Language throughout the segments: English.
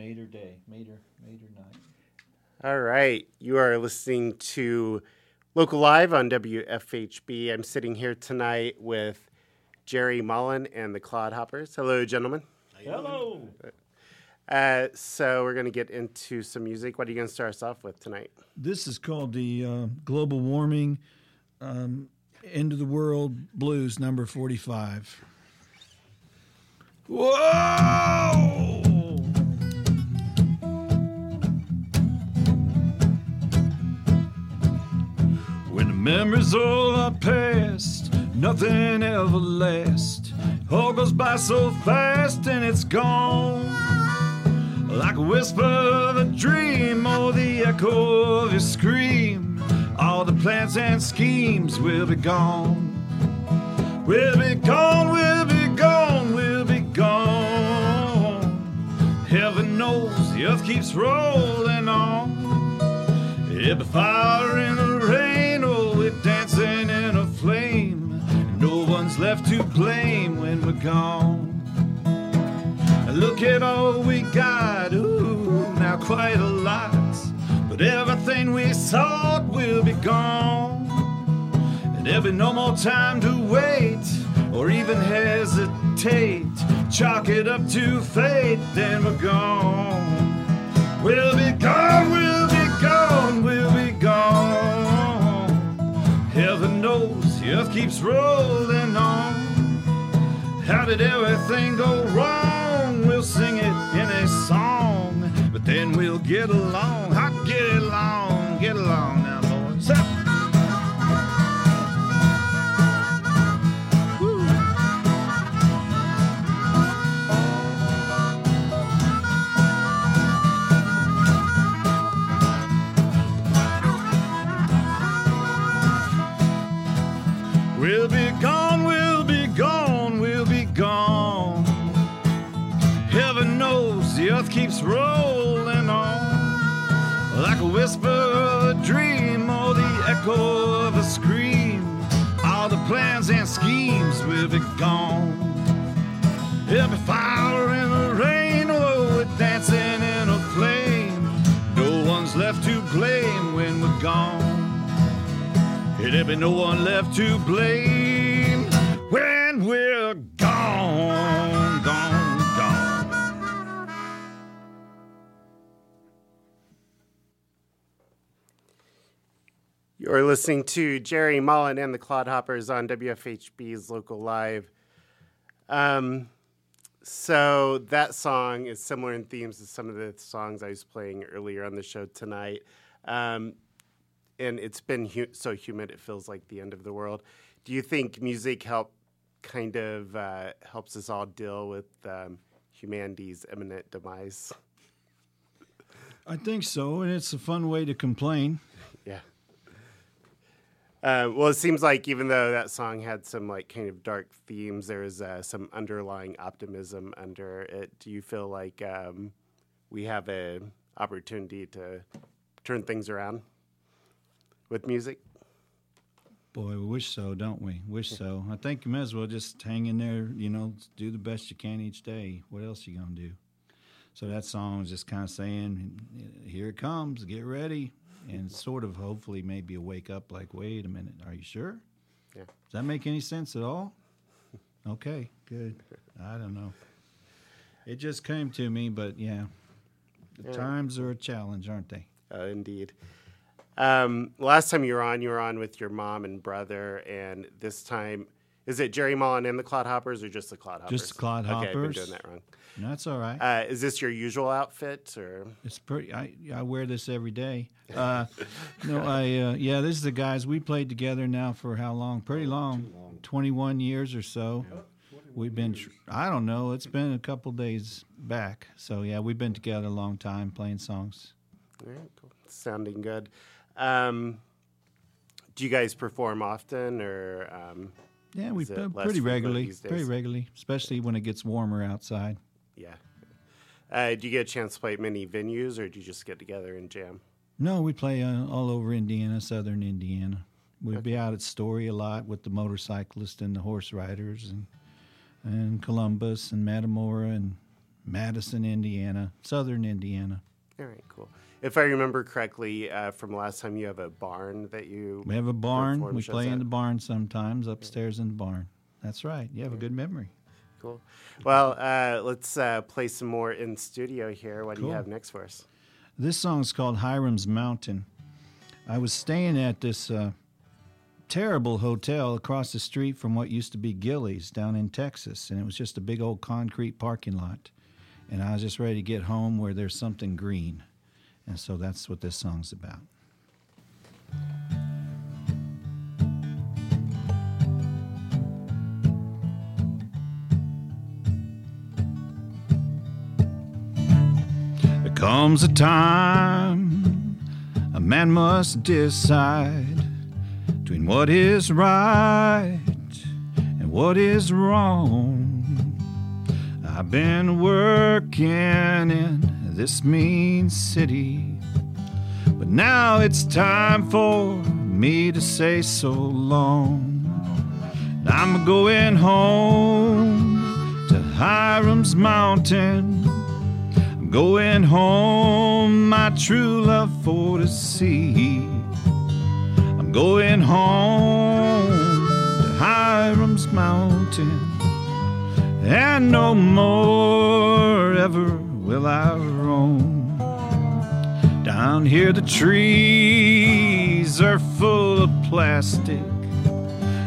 Mater Day, Mater, Mater Night. All right. You are listening to Local Live on WFHB. I'm sitting here tonight with Jerry Maulin and the Clodhoppers. Hello, gentlemen. Hello. Uh, so we're going to get into some music. What are you going to start us off with tonight? This is called the uh, Global Warming um, End of the World Blues, number 45. Whoa! Memories all are past, nothing ever lasts. All goes by so fast and it's gone. Like a whisper of a dream or the echo of your scream. All the plans and schemes will be gone. We'll be gone, we'll be gone, we'll be gone. Heaven knows the earth keeps rolling on. It'll be fire in the rain, left to blame when we're gone. Look at all we got, ooh, now quite a lot. But everything we sought will be gone. And there'll be no more time to wait or even hesitate. Chalk it up to fate, then we're gone. We'll be gone, we'll be gone, we'll be gone. Heaven knows the earth keeps rolling on. How did everything go wrong? We'll sing it in a song, but then we'll get along. There'll be no one left to blame when we're gone, gone, gone. You're listening to Jerry Maulin and the Clodhoppers on WFHB's Local Live. Um, so that song is similar in themes to some of the songs I was playing earlier on the show tonight. Um, and it's been hu- so humid it feels like the end of the world. Do you think music help kind of uh, helps us all deal with um, humanity's imminent demise? I think so, and it's a fun way to complain. Yeah. Uh, well, it seems like even though that song had some like kind of dark themes, there is uh, some underlying optimism under it. Do you feel like um, we have a opportunity to turn things around with music? Boy, we wish so, don't we? Wish so. I think you might as well just hang in there, you know, do the best you can each day. What else you gonna do? So that song was just kind of saying, "Here it comes, get ready," and sort of hopefully maybe a wake up, like, "Wait a minute, are you sure?" Yeah. Does that make any sense at all? Okay, good. I don't know. It just came to me, but yeah, the Yeah. times are a challenge, aren't they? Uh, indeed. Um, last time you were on, you were on with your mom and brother, and this time, is it Jerry Maulin and the Clodhoppers or just the Clodhoppers? Just the Okay, I've been Clodhoppers. doing that wrong. No, that's all right. Uh, is this your usual outfit, or It's pretty. I I wear this every day. Uh, no, I uh, yeah. This is the guys we played together now for how long? Pretty long. Twenty one years or so. We've been. I don't know. It's been a couple days back. So yeah, we've been together a long time playing songs. All right, cool. sounding good? Um, do you guys perform often, or um, Yeah, we Is it play less pretty regularly. Pretty regularly, especially when it gets warmer outside. yeah? Uh, do you get a chance to play at many venues, or do you just get together and jam? No, we play uh, all over Indiana, southern Indiana. We'd be out at Story a lot with the motorcyclists and the horse riders, and and Columbus and Matamora and Madison, Indiana, southern Indiana. All right, cool. If I remember correctly uh, from last time, you have a barn that you. We have a barn. We play in at. the barn sometimes, upstairs in the barn. That's right. You have a good memory. Cool. Well, uh, let's uh, play some more in studio here. What do you have next for us? This song is called Hiram's Mountain. I was staying at this uh, terrible hotel across the street from what used to be Gilley's down in Texas, and it was just a big old concrete parking lot. And I was just ready to get home where there's something green. And so that's what this song's about. There comes a time a man must decide between what is right and what is wrong. I've been working in this mean city, but now it's time for me to say so long. I'm going home to Hiram's Mountain. I'm going home, my true love for to see. I'm going home to Hiram's Mountain, and no more ever will I roam. Down here, the trees are full of plastic.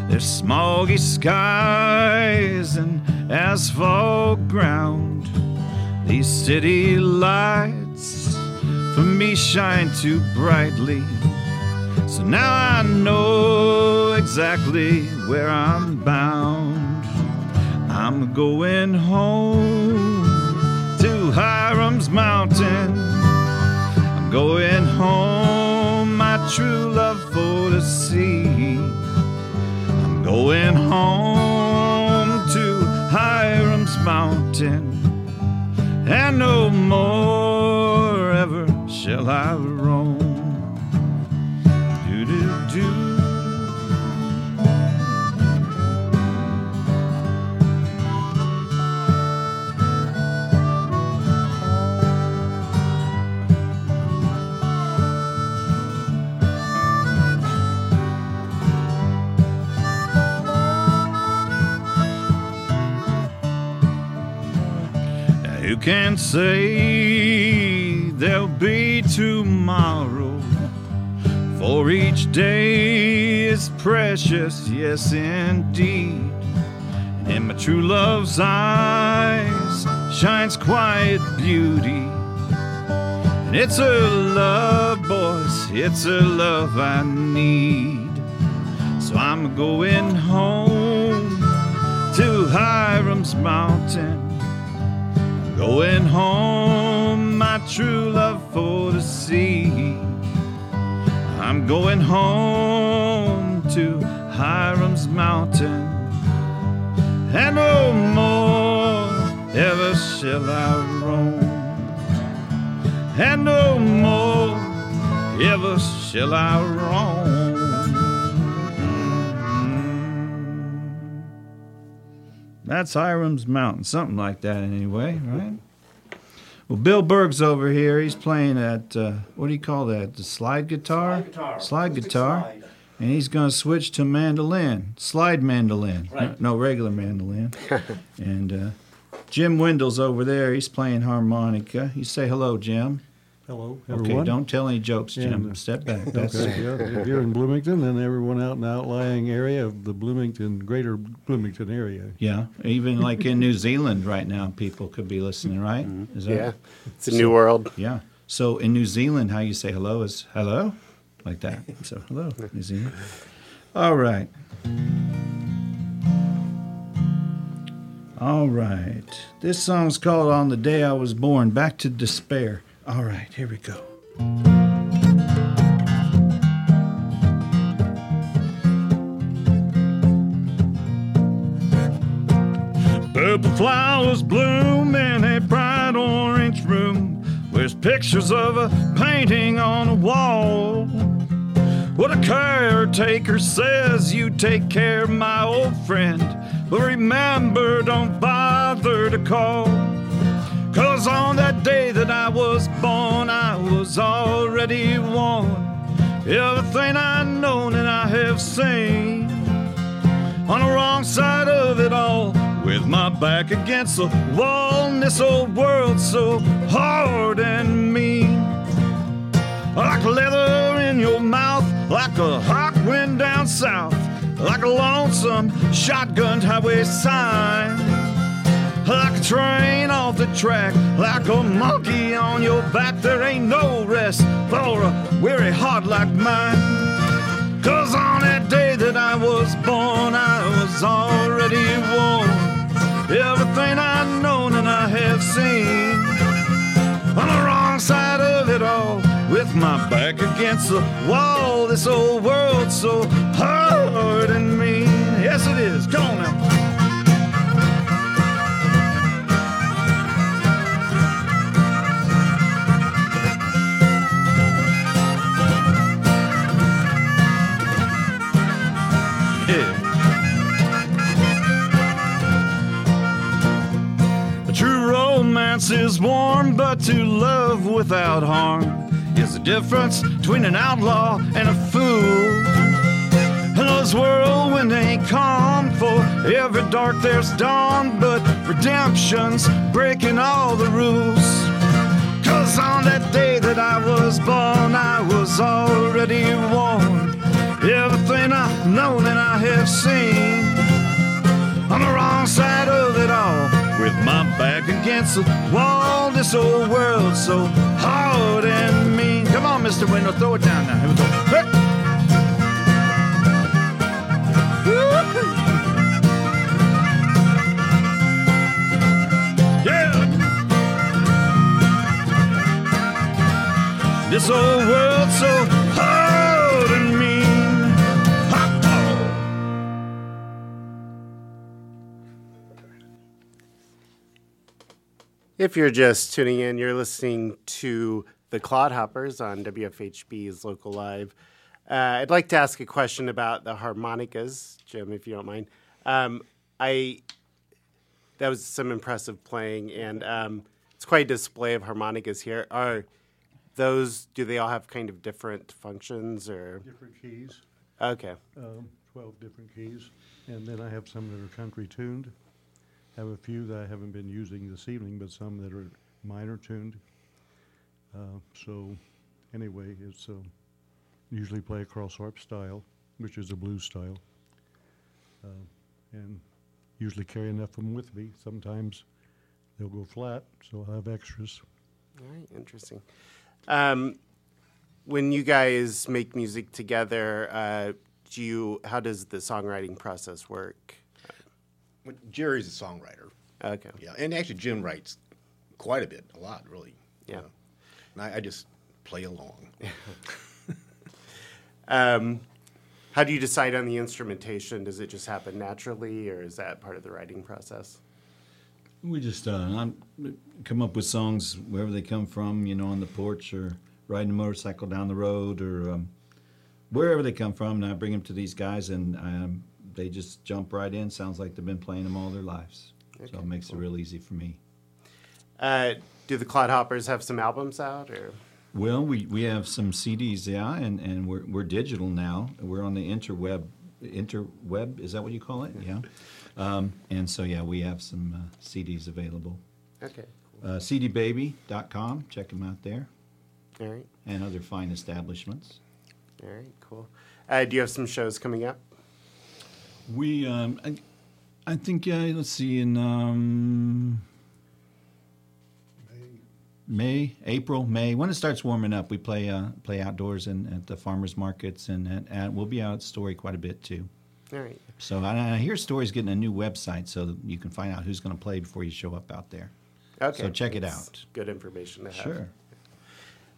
There's smoggy skies and asphalt ground. These city lights for me shine too brightly. So now I know exactly where I'm bound. I'm going home Hiram's Mountain. I'm going home, my true love for to see. Say there'll be tomorrow? For each day is precious, yes, indeed. And in my true love's eyes shines quiet beauty. And it's a love, boys, it's a love I need. So I'm going home to Hiram's Mountain. Going home, my true love for to see. I'm going home to Hiram's Mountain, and no more ever shall I roam, and no more ever shall I roam. That's Hiram's Mountain, something like that, anyway, right? Well, Bill Berg's over here. He's playing at uh, what do you call that? The slide guitar. Slide guitar. Slide guitar. slide. And he's going to switch to mandolin, slide mandolin, Right. no regular mandolin. and uh, Jim Wendall's over there. He's playing harmonica. You say hello, Jim. Hello, Okay, everyone. don't tell any jokes, Jim. And, uh, Step back. That's Okay, yeah, here in Bloomington and everyone out in the outlying area of the Bloomington, greater Bloomington area. yeah. Even like in New Zealand right now, people could be listening, right? Is that Yeah, it's a new world. Yeah. So in New Zealand, how you say hello is hello, like that. So hello, New Zealand. All right. All right. This song's called On the Day I Was Born, Back to Despair. All right, here we go. Purple flowers bloom in a bright orange room. There's pictures of a painting on a wall. What a caretaker says you take care of my old friend. But remember, don't bother to call. Cause on that day that I was born, I was already won. Everything I've known and I have seen. On the wrong side of it all, with my back against the wall, and this old world so hard and mean. Like leather in your mouth, like a hot wind down south, like a lonesome shotgun highway sign. Like a train off the track, like a monkey on your back, there ain't no rest for a weary heart like mine. Cause on that day that I was born, I was already worn. Everything I've known and I have seen. On the wrong side of it all, with my back against the wall, this old world's so hard and mean. Yes, it is. Come on now. Warm, but to love without harm is the difference between an outlaw and a fool. And this whirlwind ain't calm for every dark there's dawn, but redemption's breaking all the rules. Cause on that day that I was born, I was already won. Everything I've known and I have seen. Against the wall, this old world so hard and mean. Come on, Mr. Window, throw it down now. Here we go. Yeah. This old world so If you're just tuning in, you're listening to the Clodhoppers on WFHB's Local Live. Uh, I'd like to ask a question about the harmonicas, Jim, if you don't mind. Um, I that was some impressive playing, and um, it's quite a display of harmonicas here. Are those? Do they all have kind of different functions, or Different keys, okay? um, 12 different keys. And then I have some that are country tuned. Have a few that I haven't been using this evening, but some that are minor tuned. Uh, so, anyway, it's um, usually play a cross harp style, which is a blues style. Uh, and usually carry enough of them with me. Sometimes they'll go flat, so I'll have extras. All right, interesting. Um, when you guys make music together, uh, do you? How does the songwriting process work? Well, Jerry's a songwriter. Okay. Yeah, and actually Jim writes quite a bit, a lot, really. Yeah. Uh, and I, I just play along. Um, how do you decide on the instrumentation? Does it just happen naturally, or is that part of the writing process? We just uh, I'm, come up with songs wherever they come from, you know, on the porch or riding a motorcycle down the road or um, wherever they come from. And I bring them to these guys, and um, they just jump right in. Sounds like they've been playing them all their lives, so it makes it real easy for me. Uh, do the Clodhoppers have some albums out, or Well, we, we have some CDs, yeah, and, and we're, we're digital now. We're on the interweb. Interweb, is that what you call it? Yeah. Um, and so, yeah, we have some uh, CDs available. okay, Uh, CDBaby.com, check them out there, all right, and other fine establishments. all right, cool. Uh, do you have some shows coming up? We, um, I, I think, yeah, let's see, in um, May, April, May, when it starts warming up, we play uh, play outdoors and at the farmers markets, and, and, and we'll be out at Story quite a bit too. All right, So and I hear Story's getting a new website, so you can find out who's going to play before you show up out there. okay. So check it out. Good information to have. Sure.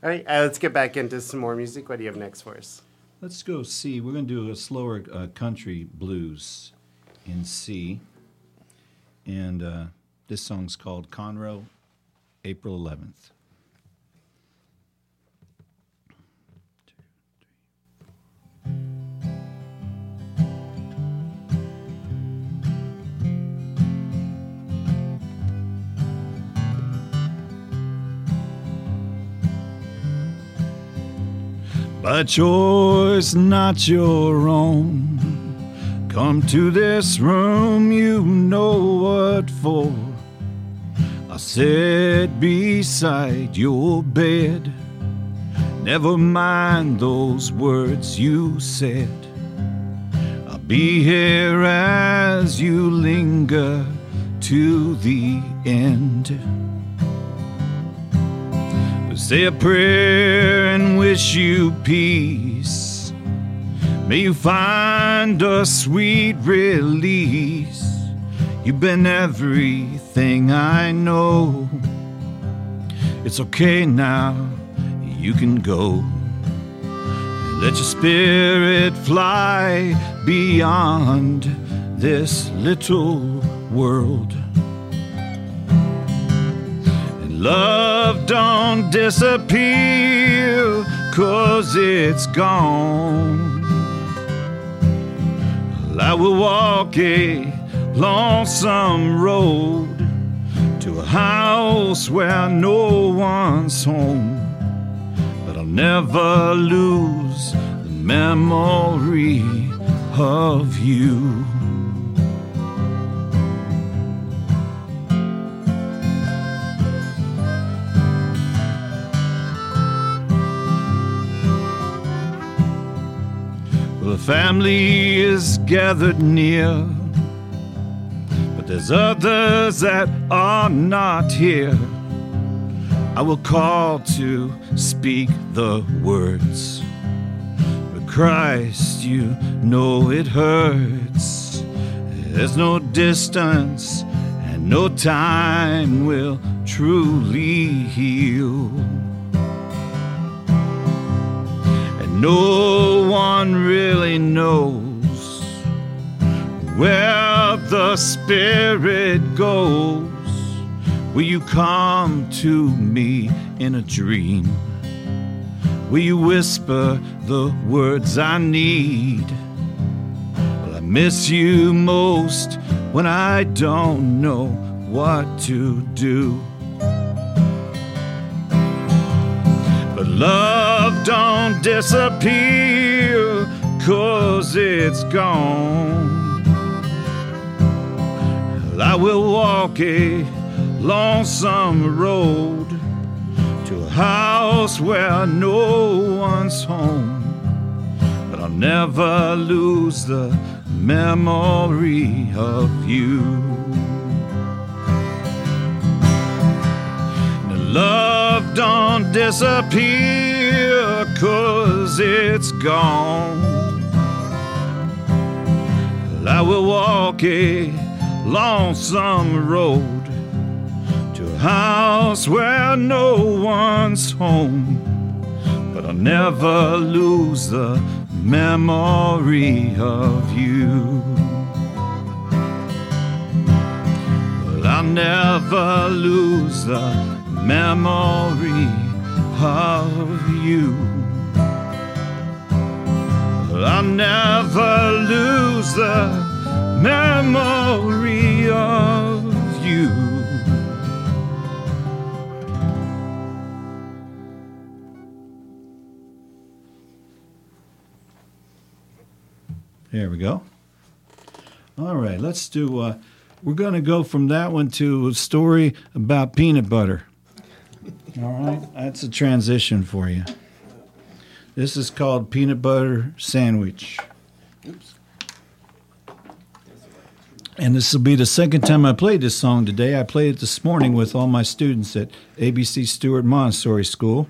All right, uh, let's get back into some more music. What do you have next for us? Let's go see. We're going to do a slower uh, country blues in C. And uh, this song's called Conroe, April 11th. By choice not your own. Come to this room, you know what for. I sit beside your bed. Never mind those words you said. I'll be here as you linger to the end. Say a prayer and wish you peace. May you find a sweet release. You've been everything I know. It's okay now, you can go. Let your spirit fly beyond this little world. Love don't disappear, cause it's gone. I will walk a lonesome road to a house where no one's home. But I'll never lose the memory of you. The family is gathered near, but there's others that are not here. I will call to speak the words. But Christ, you know it hurts. There's no distance, and no time will truly heal. No one really knows where the Spirit goes. Will you come to me in a dream? Will you whisper the words I need? Well, I miss you most when I don't know what to do. But love don't disappear, cause it's gone. I will walk a lonesome road to a house where no one's home. But I'll never lose the memory of you. Love don't disappear, cause it's gone. I will walk a lonesome road to a house where no one's home. But I'll never lose the memory of you. But I'll never lose the memory of you. I'll never lose the memory of you. There we go. All right, let's do. Uh, we're going to go from that one to a story about peanut butter. All right, that's a transition for you. This is called Peanut Butter Sandwich. Oops. And this will be the second time I played this song today. I played it this morning with all my students at ABC Stewart Montessori School.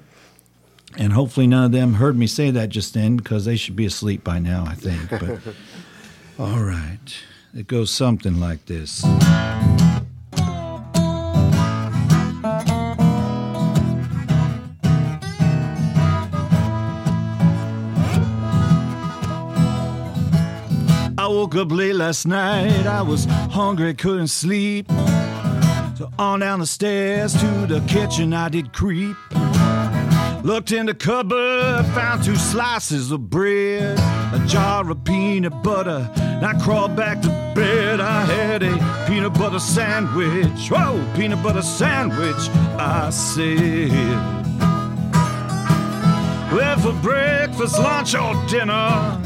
And hopefully none of them heard me say that just then because they should be asleep by now, I think. But all right. It goes something like this. Woke up late last night. I was hungry, couldn't sleep. So on down the stairs to the kitchen I did creep. Looked in the cupboard, found two slices of bread, a jar of peanut butter. And I crawled back to bed. I had a peanut butter sandwich. Whoa, peanut butter sandwich, I said. Well, for breakfast, breakfast, lunch, or dinner.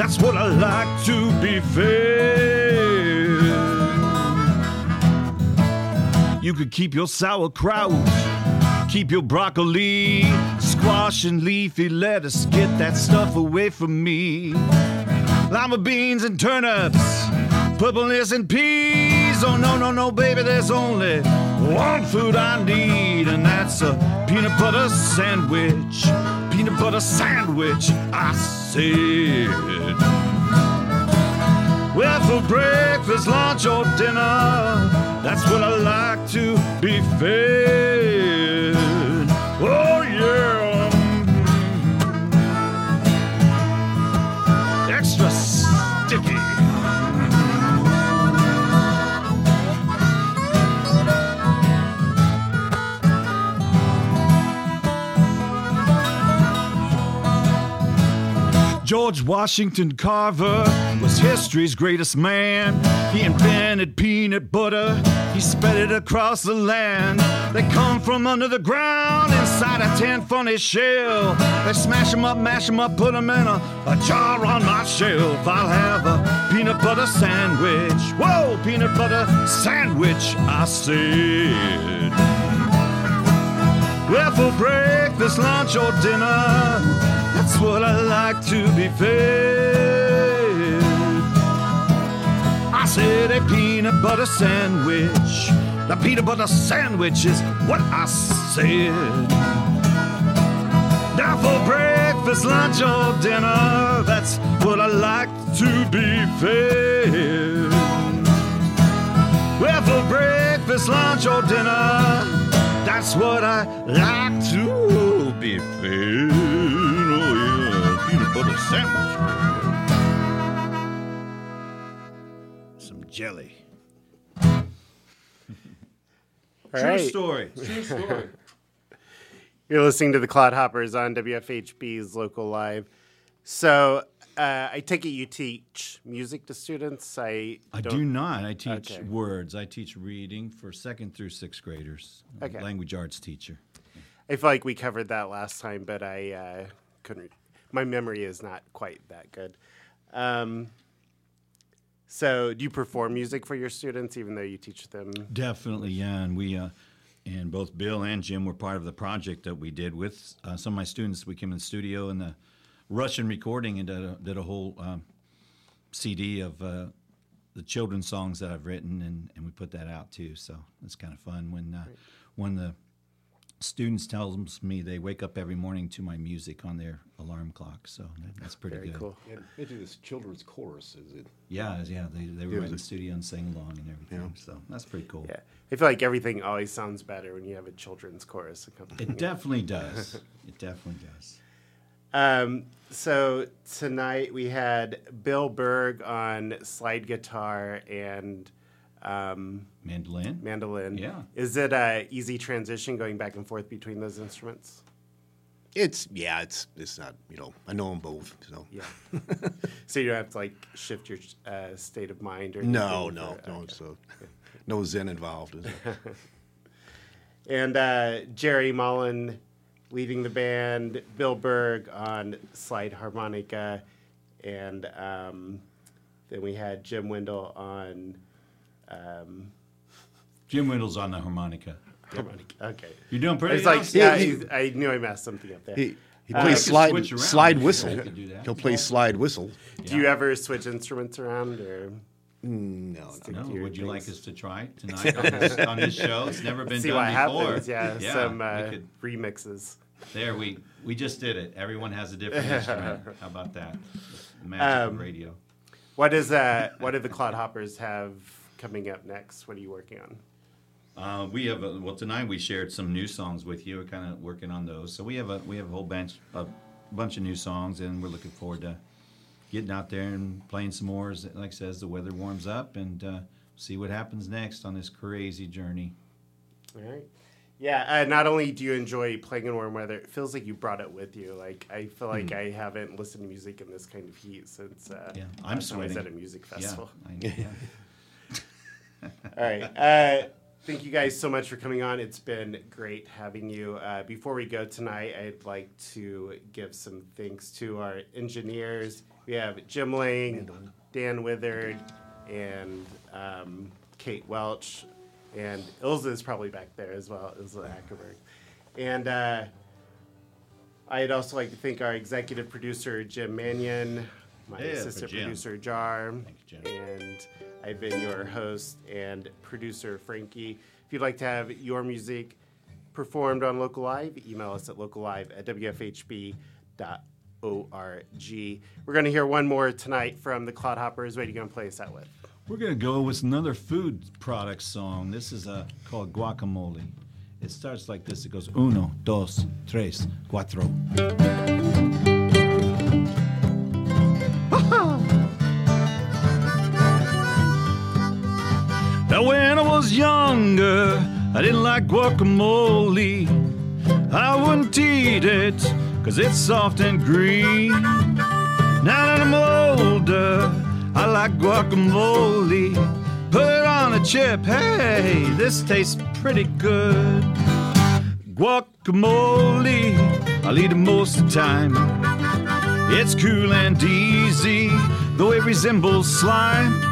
That's what I like to be fed. You could keep your sauerkraut, keep your broccoli, squash and leafy lettuce. Get that stuff away from me. Lima beans and turnips, purpleness and peas. Oh no, no, no, baby, there's only one food I need, and that's a peanut butter sandwich. Peanut butter sandwich, I said. Well, for breakfast, lunch, or dinner, that's what I like to be fed. George Washington Carver was history's greatest man. He invented peanut butter, he spread it across the land. They come from under the ground inside a tin funny shell. They smash 'em up, mash 'em up, put 'em in a, a jar on my shelf. I'll have a peanut butter sandwich. Whoa, peanut butter sandwich, I said. Well, for breakfast, lunch, or dinner, that's what I like to be fed. I said a peanut butter sandwich. The peanut butter sandwich is what I said. Now, for breakfast, lunch, or dinner, that's what I like to be fed. Well, for breakfast, lunch, or dinner, that's what I like to be fed. Yeah, sandwich. Some jelly. All True right. story. True story. You're listening to the Clodhoppers on WFHB's Local Live. So uh, I take it you teach music to students. I I don't- I teach Okay. words. I teach reading for second through sixth graders. Okay. Language arts teacher. I feel like we covered that last time, but I uh, couldn't. My memory is not quite that good. Um, so, do you perform music for your students, even though you teach them? Definitely, yeah. And we, uh, and both Bill and Jim were part of the project that we did with uh, some of my students. We came in the studio and the Russian recording and did a, did a whole um, CD of uh, the children's songs that I've written, and, and we put that out too. So it's kind of fun when uh, when the students tells me they wake up every morning to my music on their alarm clock. So that, that's pretty Very good. cool. And they do this children's chorus. Is it? Yeah, yeah. They, they were in the studio and sang along and everything. So that's pretty cool. Yeah, I feel like everything always sounds better when you have a children's chorus It definitely does. It definitely does. Um, so tonight we had Bill Berg on slide guitar and um, Mandolin. mandolin. Yeah. Is it a easy transition going back and forth between those instruments? It's yeah. It's it's not. You know, I know them both. So Yeah. so you don't have to like shift your uh, state of mind or no, no, for- no. okay. It's uh, no zen involved. Is? And uh, Jerry Maulin leading the band, Bill Berg on slide harmonica, and um, then we had Jim Wendall on um, Jim Wendall's on the harmonica. harmonica. Okay. You're doing pretty It's like, awesome. yeah, he- he's- I knew I messed something up there. He he Uh, plays could slide slide I whistle. could do that. He'll play slide whistle. Do you ever switch instruments around, or No, no. Stick No, would you like us to try it tonight on this, on this show? It's never been see done what before. happens? Yeah, some we uh, could- remixes. there we we just did it. Everyone has a different instrument. How about that? Magic Um, of radio. What is uh, What do the Clodhoppers have coming up next? What are you working on? Uh, we have a, well tonight. We shared some new songs with you. We're kind of working on those. So we have a we have a whole bunch a bunch of new songs, and we're looking forward to getting out there and playing some more. As like I says, the weather warms up, and uh, see what happens next on this crazy journey. All right. Yeah, uh, not only do you enjoy playing in warm weather, it feels like you brought it with you. Like I feel like I haven't listened to music in this kind of heat since uh. Yeah, I'm time I was sweating. at a music Yeah, festival. I know, yeah. All right. Uh, thank you guys so much for coming on. It's been great having you. Uh, before we go tonight, I'd like to give some thanks to our engineers. We have Jim Lang, Dan Withered, and um, Kate Welch, and Ilze is probably back there as well, Ilze Akerberg. And uh, I'd also like to thank our executive producer, Jim Manion, my Yeah, assistant producer, Jar, Jim. and I've been your host and producer, Frankie. If you'd like to have your music performed on Local Live, email us at locallive at wfhb.org. We're going to hear one more tonight from the Clodhoppers. What are you going to play us out with? We're gonna go with another food product song. This is uh, called Guacamole. It starts like this. It goes uno, dos, tres, cuatro. Now when I was younger, I didn't like guacamole. I wouldn't eat it, cause it's soft and green. Now that I'm older, I like guacamole. Put on a chip, hey, this tastes pretty good. Guacamole, I'll eat it most of the time. It's cool and easy, though it resembles slime.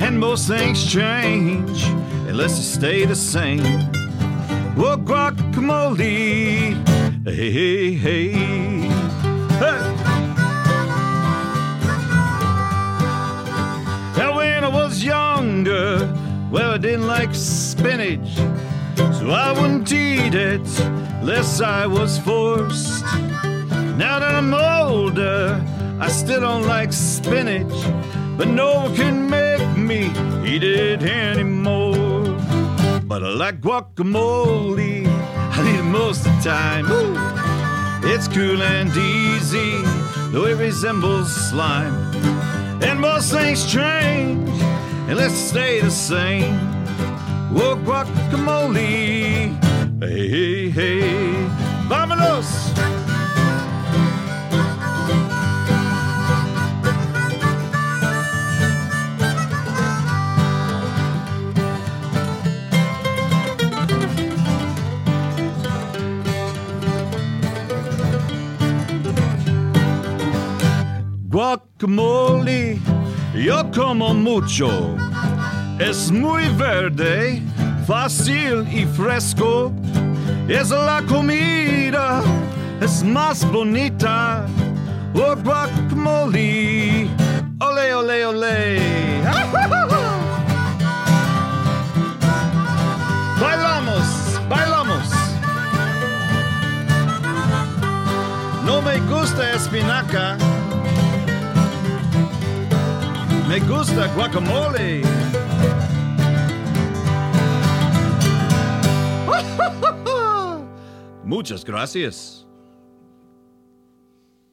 And most things change unless they stay the same. Well, guacamole, hey, hey, hey. hey. Now, when I was younger, well, I didn't like spinach, so I wouldn't eat it unless I was forced. Now that I'm older, I still don't like spinach, but no one can eat it anymore. But I like guacamole, I eat it most of the time. Woo! It's cool and easy, though it resembles slime. And most things change, and let's stay the same. Oh, guacamole, hey, hey, hey, vámonos! Guacamole, yo como mucho. Es muy verde, fácil y fresco. Es la comida, es más bonita. Oh, guacamole, ole, ole, ole. Bailamos, bailamos. No me gusta espinaca. Me gusta guacamole. Muchas gracias.